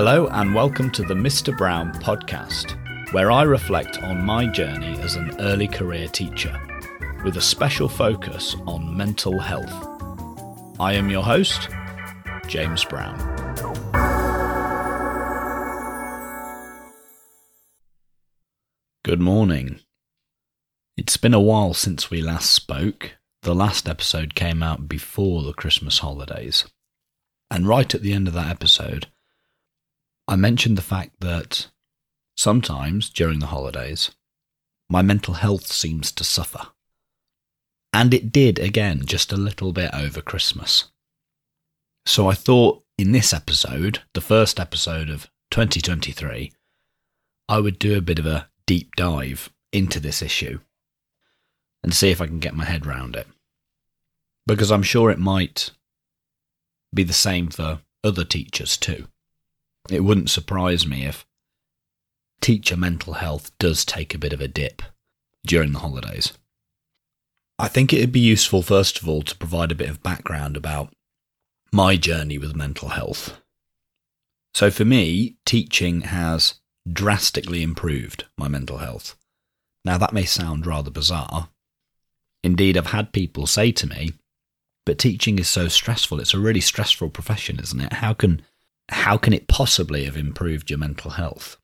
Hello, and welcome to the Mr. Brown podcast, where I reflect on my journey as an early career teacher, with a special focus on mental health. I am your host, James Brown. Good morning. It's been a while since we last spoke. The last episode came out before the Christmas holidays. And right at the end of that episode, I mentioned the fact that sometimes during the holidays, my mental health seems to suffer. And it did again just a little bit over Christmas. So I thought in this episode, the first episode of 2023, I would do a bit of a deep dive into this issue and see if I can get my head round it. Because I'm sure it might be the same for other teachers too. It wouldn't surprise me if teacher mental health does take a bit of a dip during the holidays. I think it'd be useful, first of all, to provide a bit of background about my journey with mental health. So, for me, teaching has drastically improved my mental health. Now, that may sound rather bizarre. Indeed, I've had people say to me, but teaching is so stressful. It's a really stressful profession, isn't it? How can how can it possibly have improved your mental health?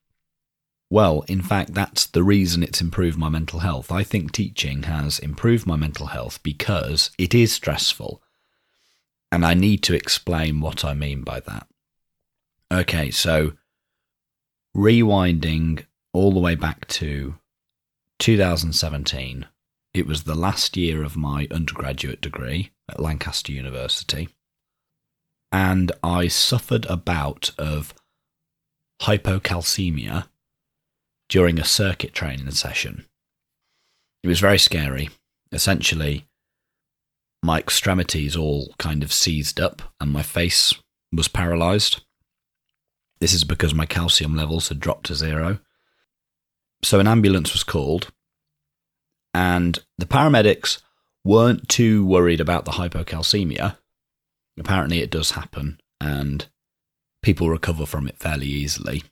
Well, in fact, that's the reason it's improved my mental health. I think teaching has improved my mental health because it is stressful. And I need to explain what I mean by that. Okay, so rewinding all the way back to 2017, it was the last year of my undergraduate degree at Lancaster University. And I suffered a bout of hypocalcemia during a circuit training session. It was very scary. Essentially, my extremities all kind of seized up and my face was paralyzed. This is because my calcium levels had dropped to zero. So an ambulance was called, and the paramedics weren't too worried about the hypocalcemia. Apparently, it does happen, and people recover from it fairly easily.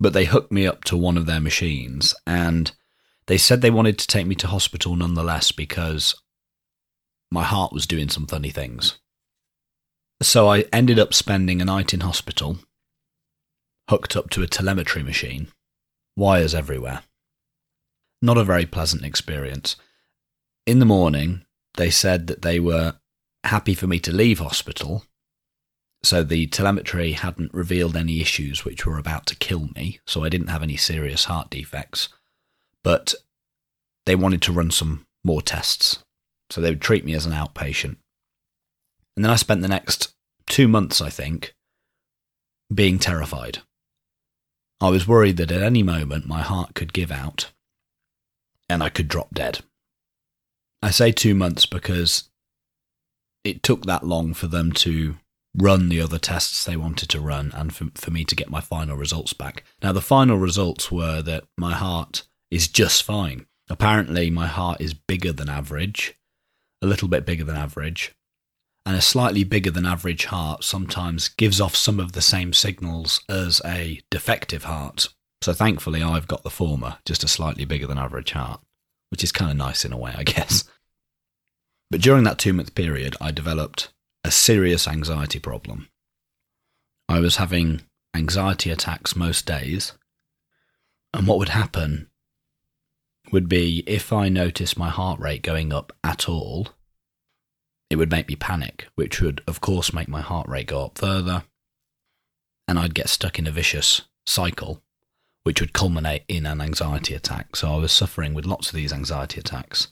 But they hooked me up to one of their machines, and they said they wanted to take me to hospital nonetheless because my heart was doing some funny things. So I ended up spending a night in hospital, hooked up to a telemetry machine, wires everywhere. Not a very pleasant experience in the morning, they said that they were happy for me to leave hospital. So the telemetry hadn't revealed any issues which were about to kill me. So I didn't have any serious heart defects. But they wanted to run some more tests. So they would treat me as an outpatient. And then I spent the next two months, I think, being terrified. I was worried that at any moment my heart could give out and I could drop dead. I say two months because it took that long for them to run the other tests they wanted to run and for, for me to get my final results back. Now, the final results were that my heart is just fine. Apparently, my heart is bigger than average, a little bit bigger than average, and a slightly bigger than average heart sometimes gives off some of the same signals as a defective heart. So, thankfully, I've got the former, just a slightly bigger than average heart which is kind of nice in a way, I guess. But during that two month period, I developed a serious anxiety problem. I was having anxiety attacks most days. And what would happen would be if I noticed my heart rate going up at all, it would make me panic, which would, of course, make my heart rate go up further. And I'd get stuck in a vicious cycle which would culminate in an anxiety attack. So I was suffering with lots of these anxiety attacks.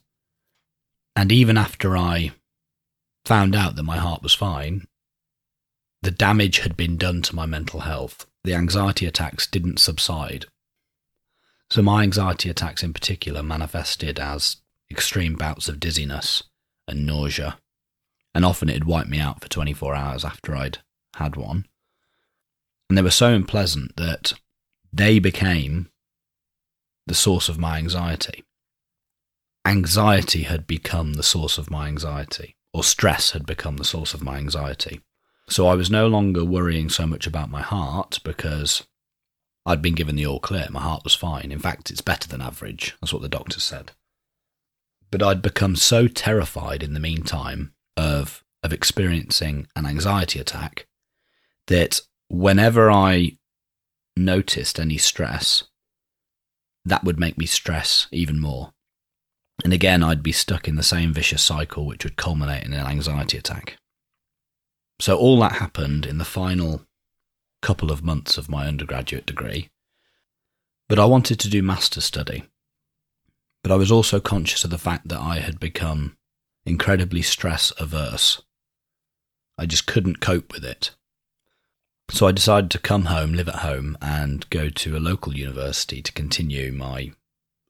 And even after I found out that my heart was fine, the damage had been done to my mental health. The anxiety attacks didn't subside. So my anxiety attacks in particular manifested as extreme bouts of dizziness and nausea. And often it'd wipe me out for 24 hours after I'd had one. And they were so unpleasant that they became the source of my anxiety. Anxiety had become the source of my anxiety, or stress had become the source of my anxiety. So I was no longer worrying so much about my heart because I'd been given the all clear. My heart was fine. In fact, it's better than average. That's what the doctor said. But I'd become so terrified in the meantime of of experiencing an anxiety attack that whenever I noticed any stress, that would make me stress even more. And again, I'd be stuck in the same vicious cycle, which would culminate in an anxiety attack. So, all that happened in the final couple of months of my undergraduate degree. But I wanted to do master's study. But I was also conscious of the fact that I had become incredibly stress averse. I just couldn't cope with it. So I decided to come home, live at home, and go to a local university to continue my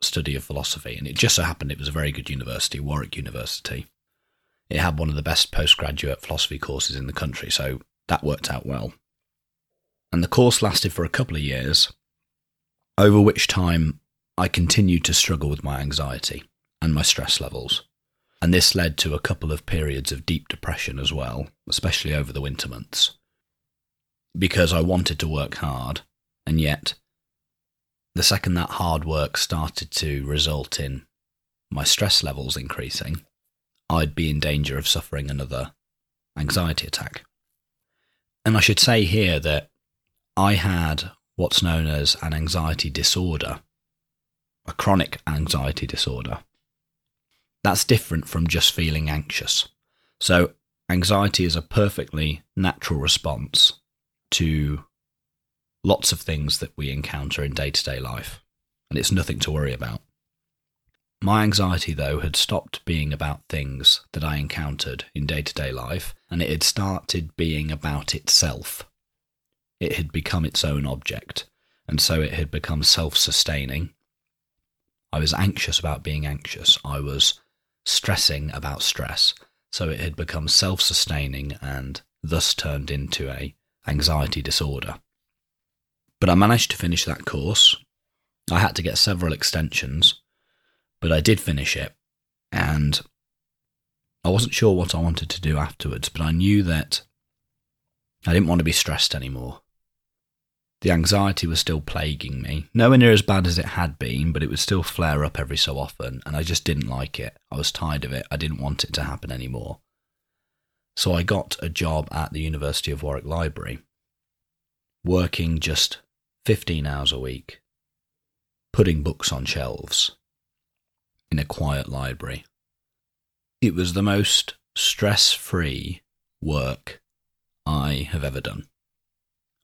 study of philosophy. And it just so happened it was a very good university, Warwick University. It had one of the best postgraduate philosophy courses in the country, so that worked out well. And the course lasted for a couple of years, over which time I continued to struggle with my anxiety and my stress levels. And this led to a couple of periods of deep depression as well, especially over the winter months. Because I wanted to work hard, and yet, the second that hard work started to result in my stress levels increasing, I'd be in danger of suffering another anxiety attack. And I should say here that I had what's known as an anxiety disorder, a chronic anxiety disorder. That's different from just feeling anxious. So, anxiety is a perfectly natural response to lots of things that we encounter in day to day life, and it's nothing to worry about. My anxiety, though, had stopped being about things that I encountered in day to day life, and it had started being about itself. It had become its own object, and so it had become self sustaining. I was anxious about being anxious. I was stressing about stress. So it had become self sustaining and thus turned into a anxiety disorder. But I managed to finish that course. I had to get several extensions, but I did finish it. And I wasn't sure what I wanted to do afterwards, but I knew that I didn't want to be stressed anymore. The anxiety was still plaguing me. Nowhere near as bad as it had been, but it would still flare up every so often, and I just didn't like it. I was tired of it. I didn't want it to happen anymore. So I got a job at the University of Warwick Library, working just 15 hours a week, putting books on shelves in a quiet library. It was the most stress free work I have ever done.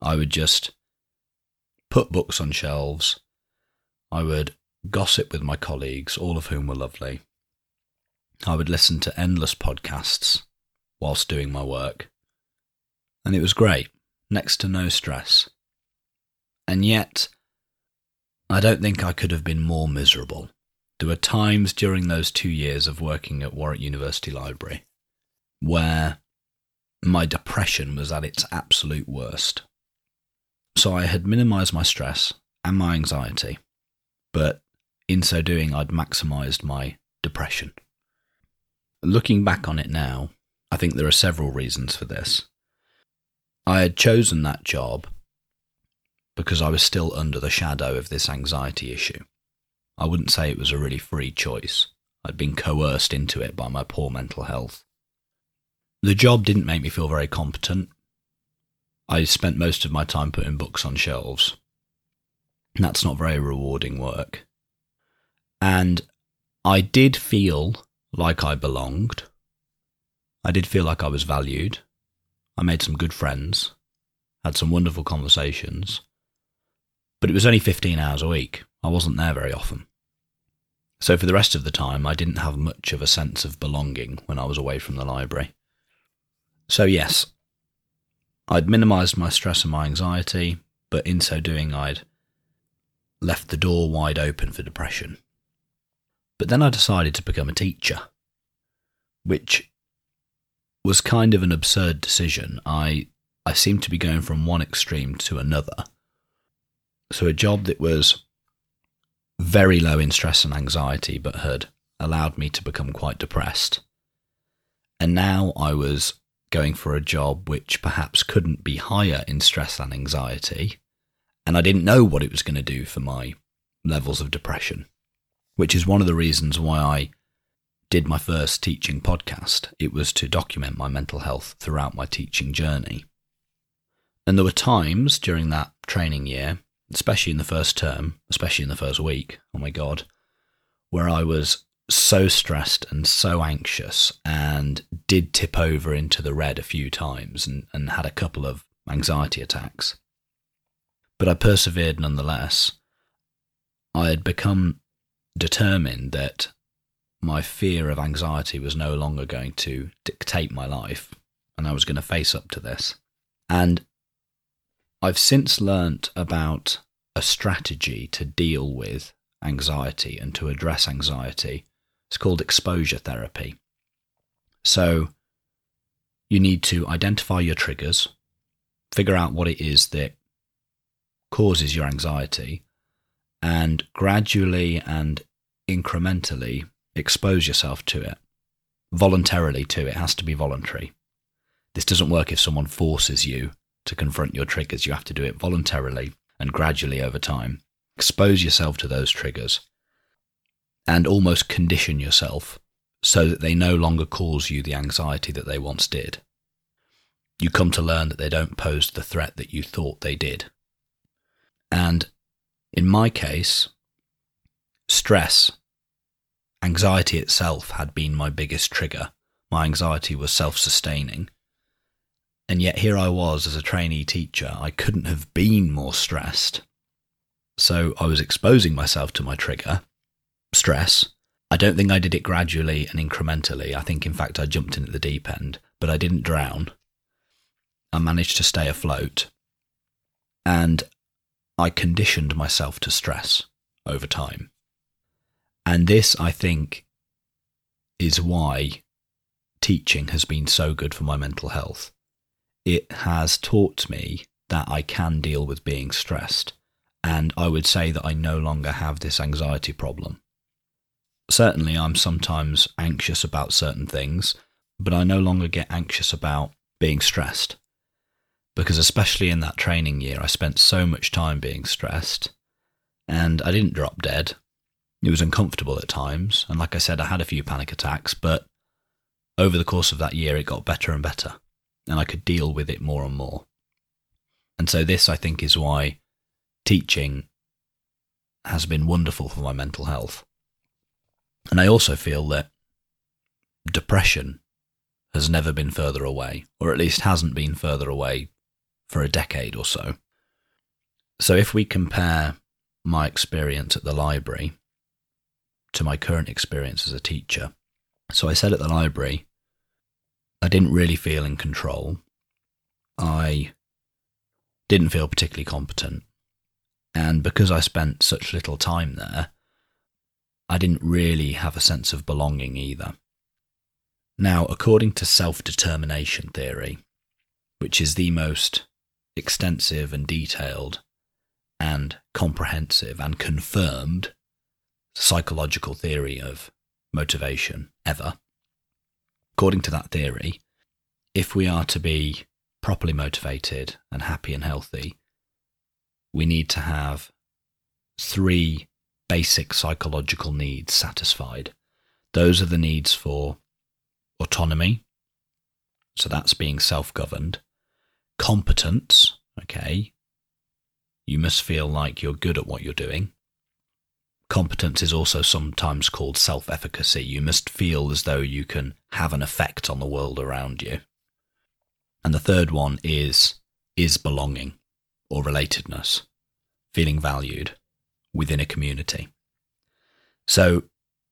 I would just put books on shelves. I would gossip with my colleagues, all of whom were lovely. I would listen to endless podcasts whilst doing my work. And it was great, next to no stress. And yet, I don't think I could have been more miserable. There were times during those two years of working at Warwick University Library where my depression was at its absolute worst. So I had minimized my stress and my anxiety, but in so doing, I'd maximized my depression. Looking back on it now, I think there are several reasons for this. I had chosen that job because I was still under the shadow of this anxiety issue. I wouldn't say it was a really free choice. I'd been coerced into it by my poor mental health. The job didn't make me feel very competent. I spent most of my time putting books on shelves. That's not very rewarding work. And I did feel like I belonged. I did feel like I was valued. I made some good friends, had some wonderful conversations. But it was only 15 hours a week. I wasn't there very often. So for the rest of the time, I didn't have much of a sense of belonging when I was away from the library. So, yes, I'd minimized my stress and my anxiety, but in so doing, I'd left the door wide open for depression. But then I decided to become a teacher, which was kind of an absurd decision. I I seemed to be going from one extreme to another. So a job that was very low in stress and anxiety, but had allowed me to become quite depressed. And now I was going for a job which perhaps couldn't be higher in stress and anxiety. And I didn't know what it was going to do for my levels of depression, which is one of the reasons why I did my first teaching podcast. It was to document my mental health throughout my teaching journey. And there were times during that training year, especially in the first term, especially in the first week, oh my God, where I was so stressed and so anxious and did tip over into the red a few times and, and had a couple of anxiety attacks. But I persevered nonetheless. I had become determined that my fear of anxiety was no longer going to dictate my life and I was going to face up to this. And I've since learnt about a strategy to deal with anxiety and to address anxiety it's called exposure therapy. So you need to identify your triggers, figure out what it is that causes your anxiety, and gradually and incrementally expose yourself to it. Voluntarily, too. It has to be voluntary. This doesn't work if someone forces you to confront your triggers. You have to do it voluntarily and gradually over time. Expose yourself to those triggers and almost condition yourself so that they no longer cause you the anxiety that they once did. You come to learn that they don't pose the threat that you thought they did. And in my case, stress, anxiety itself had been my biggest trigger. My anxiety was self sustaining. And yet here I was as a trainee teacher. I couldn't have been more stressed. So I was exposing myself to my trigger stress. I don't think I did it gradually and incrementally. I think, in fact, I jumped in at the deep end, but I didn't drown. I managed to stay afloat. And I conditioned myself to stress over time. And this, I think, is why teaching has been so good for my mental health. It has taught me that I can deal with being stressed. And I would say that I no longer have this anxiety problem certainly I'm sometimes anxious about certain things, but I no longer get anxious about being stressed. Because, especially in that training year, I spent so much time being stressed and I didn't drop dead. It was uncomfortable at times. And, like I said, I had a few panic attacks, but over the course of that year, it got better and better and I could deal with it more and more. And so, this, I think, is why teaching has been wonderful for my mental health. And I also feel that depression has never been further away, or at least hasn't been further away for a decade or so. So if we compare my experience at the library to my current experience as a teacher, so I said at the library, I didn't really feel in control. I didn't feel particularly competent. And because I spent such little time there, I didn't really have a sense of belonging either. Now, according to self determination theory, which is the most extensive and detailed and comprehensive and confirmed psychological theory of motivation ever, according to that theory, if we are to be properly motivated and happy and healthy, we need to have three basic psychological needs satisfied. Those are the needs for autonomy, so that's being self governed, competence, okay, you must feel like you're good at what you're doing. Competence is also sometimes called self efficacy. You must feel as though you can have an effect on the world around you. And the third one is is belonging or relatedness, feeling valued within a community. So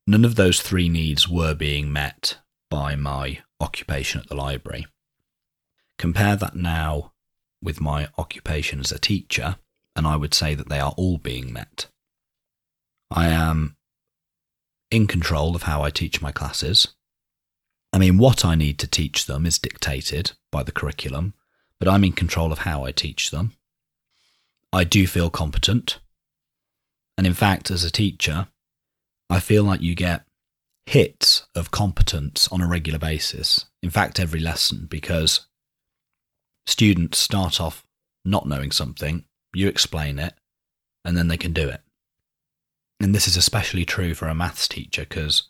none of those three needs were being met by my occupation at the library. Compare that now with my occupation as a teacher, and I would say that they are all being met. I am in control of how I teach my classes. I mean, what I need to teach them is dictated by the curriculum, but I'm in control of how I teach them. I do feel competent. And in fact, as a teacher, I feel like you get hits of competence on a regular basis. In fact, every lesson, because students start off not knowing something, you explain it, and then they can do it. And this is especially true for a maths teacher because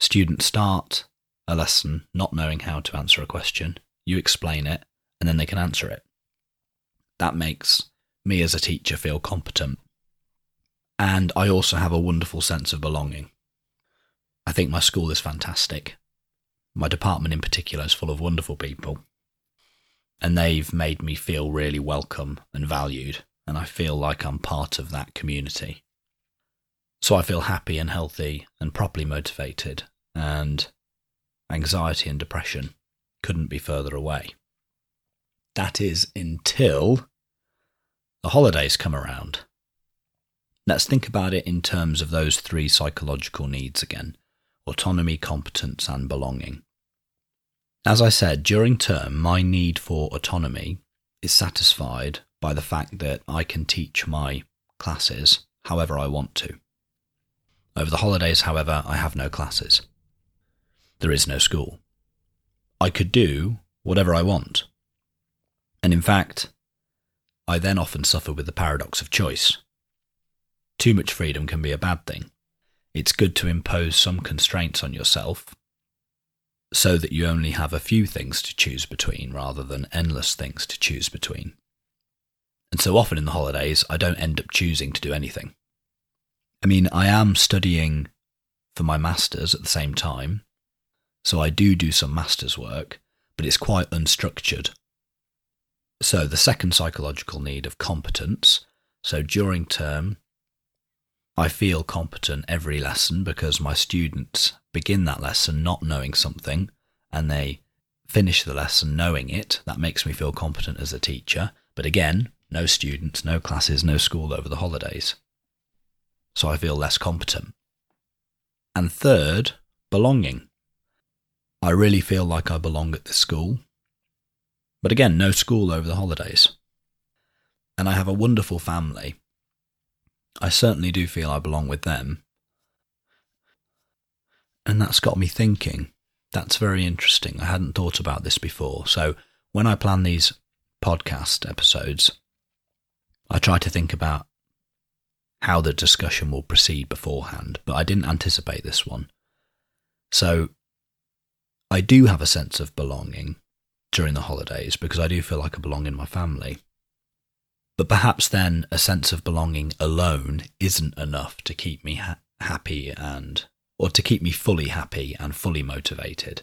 students start a lesson not knowing how to answer a question, you explain it, and then they can answer it. That makes me as a teacher feel competent. And I also have a wonderful sense of belonging. I think my school is fantastic. My department in particular is full of wonderful people. And they've made me feel really welcome and valued. And I feel like I'm part of that community. So I feel happy and healthy and properly motivated. And anxiety and depression couldn't be further away. That is until the holidays come around. Let's think about it in terms of those three psychological needs again autonomy, competence, and belonging. As I said, during term, my need for autonomy is satisfied by the fact that I can teach my classes however I want to. Over the holidays, however, I have no classes. There is no school. I could do whatever I want. And in fact, I then often suffer with the paradox of choice. Too much freedom can be a bad thing. It's good to impose some constraints on yourself so that you only have a few things to choose between rather than endless things to choose between. And so often in the holidays, I don't end up choosing to do anything. I mean, I am studying for my master's at the same time, so I do do some master's work, but it's quite unstructured. So the second psychological need of competence. So during term, I feel competent every lesson because my students begin that lesson not knowing something and they finish the lesson knowing it. That makes me feel competent as a teacher. But again, no students, no classes, no school over the holidays. So I feel less competent. And third, belonging. I really feel like I belong at this school. But again, no school over the holidays. And I have a wonderful family I certainly do feel I belong with them. And that's got me thinking. That's very interesting. I hadn't thought about this before. So when I plan these podcast episodes, I try to think about how the discussion will proceed beforehand, but I didn't anticipate this one. So I do have a sense of belonging during the holidays because I do feel like I belong in my family. But perhaps then a sense of belonging alone isn't enough to keep me ha- happy and, or to keep me fully happy and fully motivated.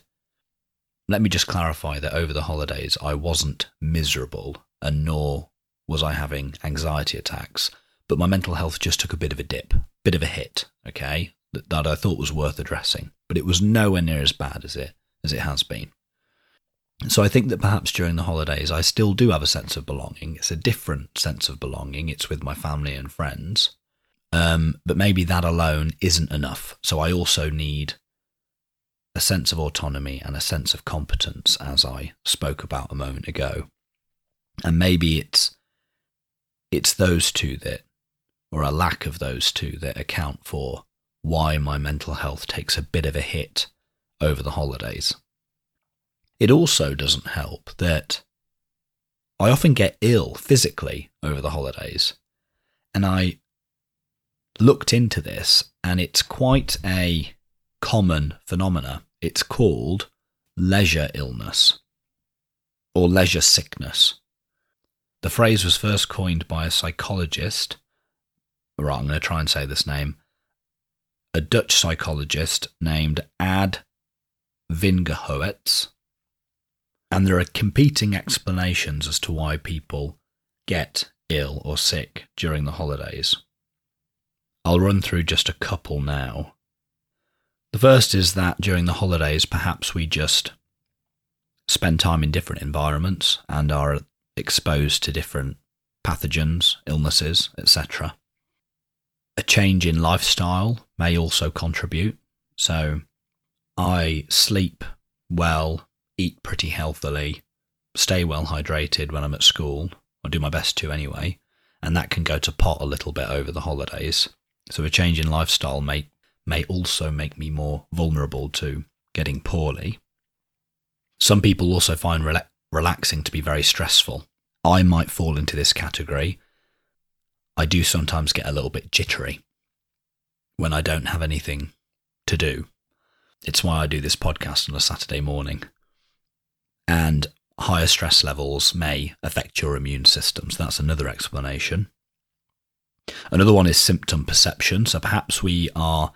Let me just clarify that over the holidays I wasn't miserable and nor was I having anxiety attacks, but my mental health just took a bit of a dip, bit of a hit, okay, that, that I thought was worth addressing, but it was nowhere near as bad as it as it has been. So I think that perhaps during the holidays, I still do have a sense of belonging. It's a different sense of belonging. It's with my family and friends. Um, but maybe that alone isn't enough. So I also need a sense of autonomy and a sense of competence, as I spoke about a moment ago. And maybe it's it's those two that, or a lack of those two, that account for why my mental health takes a bit of a hit over the holidays. It also doesn't help that I often get ill physically over the holidays. And I looked into this, and it's quite a common phenomena. It's called leisure illness or leisure sickness. The phrase was first coined by a psychologist. Right, I'm going to try and say this name. A Dutch psychologist named Ad Vingerhoets and there are competing explanations as to why people get ill or sick during the holidays. I'll run through just a couple now. The first is that during the holidays, perhaps we just spend time in different environments and are exposed to different pathogens, illnesses, etc. A change in lifestyle may also contribute. So, I sleep well eat pretty healthily, stay well hydrated when I'm at school. I do my best to anyway, and that can go to pot a little bit over the holidays. So a change in lifestyle may may also make me more vulnerable to getting poorly. Some people also find rela- relaxing to be very stressful. I might fall into this category. I do sometimes get a little bit jittery when I don't have anything to do. It's why I do this podcast on a Saturday morning. And higher stress levels may affect your immune system. So that's another explanation. Another one is symptom perception. So perhaps we are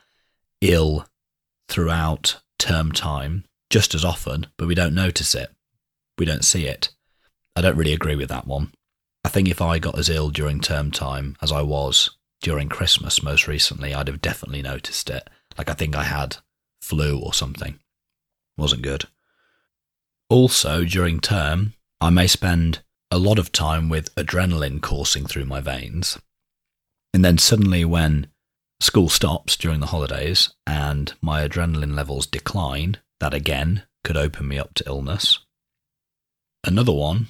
ill throughout term time just as often, but we don't notice it. We don't see it. I don't really agree with that one. I think if I got as ill during term time as I was during Christmas most recently, I'd have definitely noticed it. Like I think I had flu or something. Wasn't good. Also, during term, I may spend a lot of time with adrenaline coursing through my veins. And then suddenly, when school stops during the holidays and my adrenaline levels decline, that again could open me up to illness. Another one,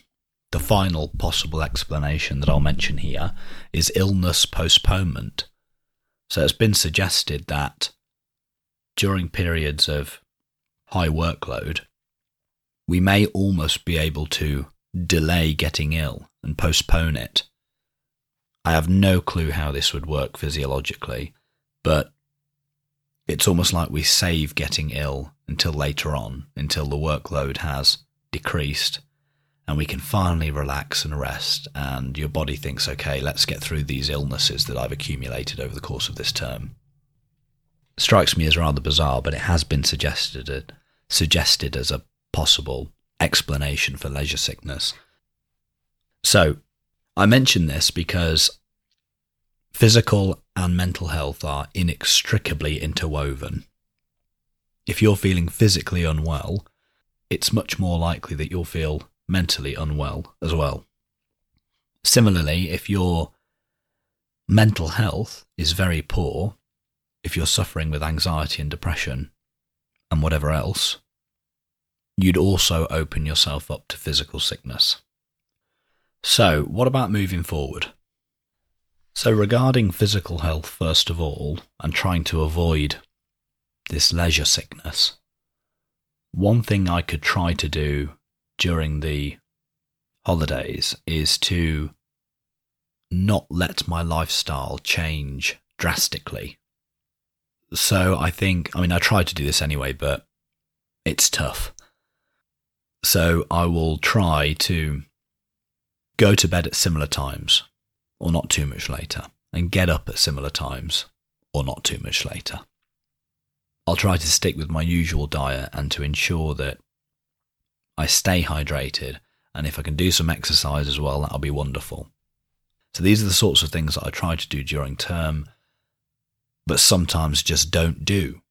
the final possible explanation that I'll mention here, is illness postponement. So it's been suggested that during periods of high workload, we may almost be able to delay getting ill and postpone it. I have no clue how this would work physiologically, but it's almost like we save getting ill until later on, until the workload has decreased and we can finally relax and rest and your body thinks okay let's get through these illnesses that i've accumulated over the course of this term. Strikes me as rather bizarre but it has been suggested uh, suggested as a possible explanation for leisure sickness. So i mention this because physical and mental health are inextricably interwoven. If you're feeling physically unwell it's much more likely that you'll feel mentally unwell as well. Similarly, if your mental health is very poor, if you're suffering with anxiety and depression and whatever else, you'd also open yourself up to physical sickness. So, what about moving forward? So, regarding physical health, first of all, and trying to avoid this leisure sickness, one thing I could try to do during the holidays is to not let my lifestyle change drastically. So I think, I mean, I try to do this anyway, but it's tough. So I will try to go to bed at similar times or not too much later and get up at similar times or not too much later. I'll try to stick with my usual diet and to ensure that I stay hydrated, and if I can do some exercise as well, that'll be wonderful. So these are the sorts of things that I try to do during term, but sometimes just don't do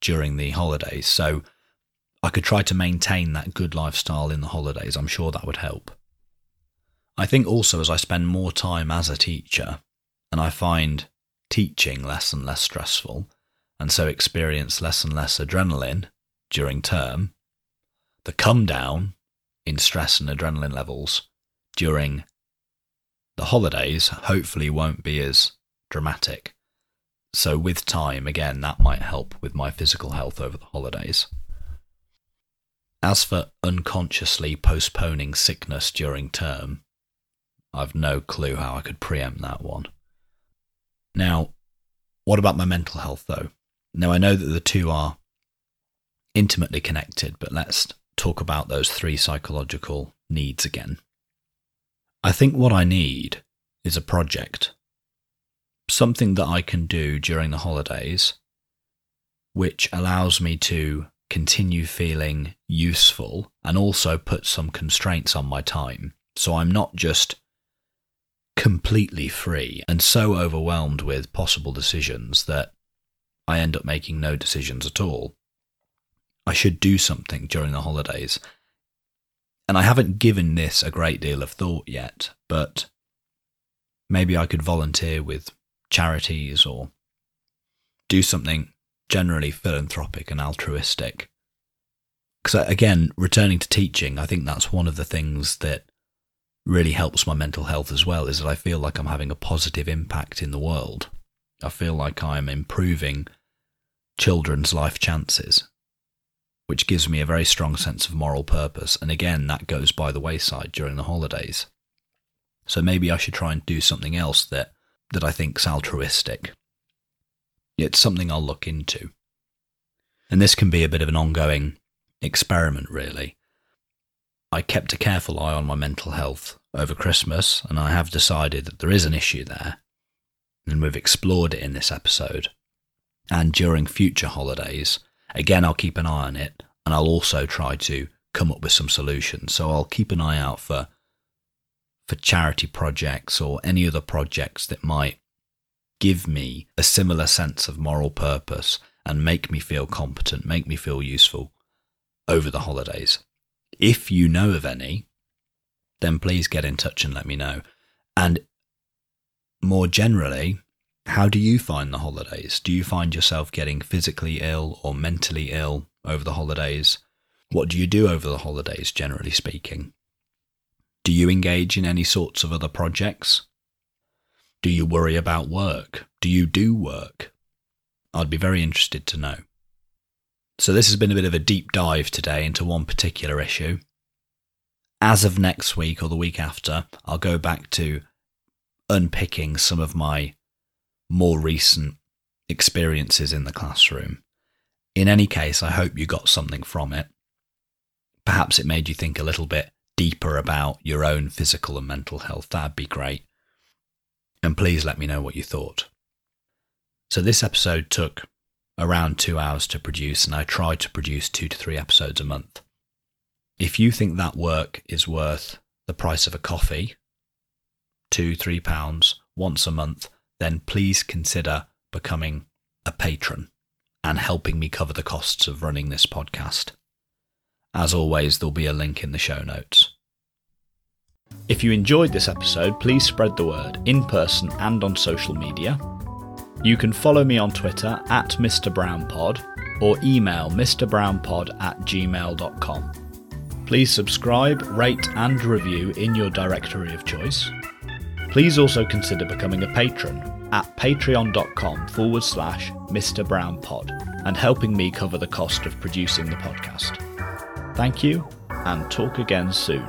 during the holidays. So I could try to maintain that good lifestyle in the holidays. I'm sure that would help. I think also as I spend more time as a teacher and I find teaching less and less stressful, and so experience less and less adrenaline during term, the come down in stress and adrenaline levels during the holidays hopefully won't be as dramatic. So, with time, again, that might help with my physical health over the holidays. As for unconsciously postponing sickness during term, I've no clue how I could preempt that one. Now, what about my mental health, though? Now, I know that the two are intimately connected, but let's talk about those three psychological needs again. I think what I need is a project, something that I can do during the holidays, which allows me to continue feeling useful and also put some constraints on my time. So I'm not just completely free and so overwhelmed with possible decisions that I end up making no decisions at all. I should do something during the holidays. And I haven't given this a great deal of thought yet, but maybe I could volunteer with charities or do something generally philanthropic and altruistic. Because uh, again, returning to teaching, I think that's one of the things that really helps my mental health as well, is that I feel like I'm having a positive impact in the world. I feel like I'm improving children's life chances which gives me a very strong sense of moral purpose. And again, that goes by the wayside during the holidays. So maybe I should try and do something else that, that I think's altruistic. It's something I'll look into. And this can be a bit of an ongoing experiment, really. I kept a careful eye on my mental health over Christmas, and I have decided that there is an issue there. And we've explored it in this episode. And during future holidays, again, I'll keep an eye on it, and I'll also try to come up with some solutions. So I'll keep an eye out for for charity projects or any other projects that might give me a similar sense of moral purpose and make me feel competent, make me feel useful over the holidays. If you know of any, then please get in touch and let me know. And more generally, how do you find the holidays? Do you find yourself getting physically ill or mentally ill over the holidays? What do you do over the holidays, generally speaking? Do you engage in any sorts of other projects? Do you worry about work? Do you do work? I'd be very interested to know. So, this has been a bit of a deep dive today into one particular issue. As of next week or the week after, I'll go back to unpicking some of my more recent experiences in the classroom. In any case, I hope you got something from it. Perhaps it made you think a little bit deeper about your own physical and mental health. That'd be great. And please let me know what you thought. So, this episode took around two hours to produce, and I tried to produce two to three episodes a month. If you think that work is worth the price of a coffee, two, three pounds once a month, then please consider becoming a patron and helping me cover the costs of running this podcast. As always, there'll be a link in the show notes. If you enjoyed this episode, please spread the word in person and on social media. You can follow me on Twitter at Mr. Brown Pod or email mrbrownpod at gmail.com. Please subscribe, rate, and review in your directory of choice. Please also consider becoming a patron at patreon.com forward slash Mr. Brown Pod and helping me cover the cost of producing the podcast. Thank you and talk again soon.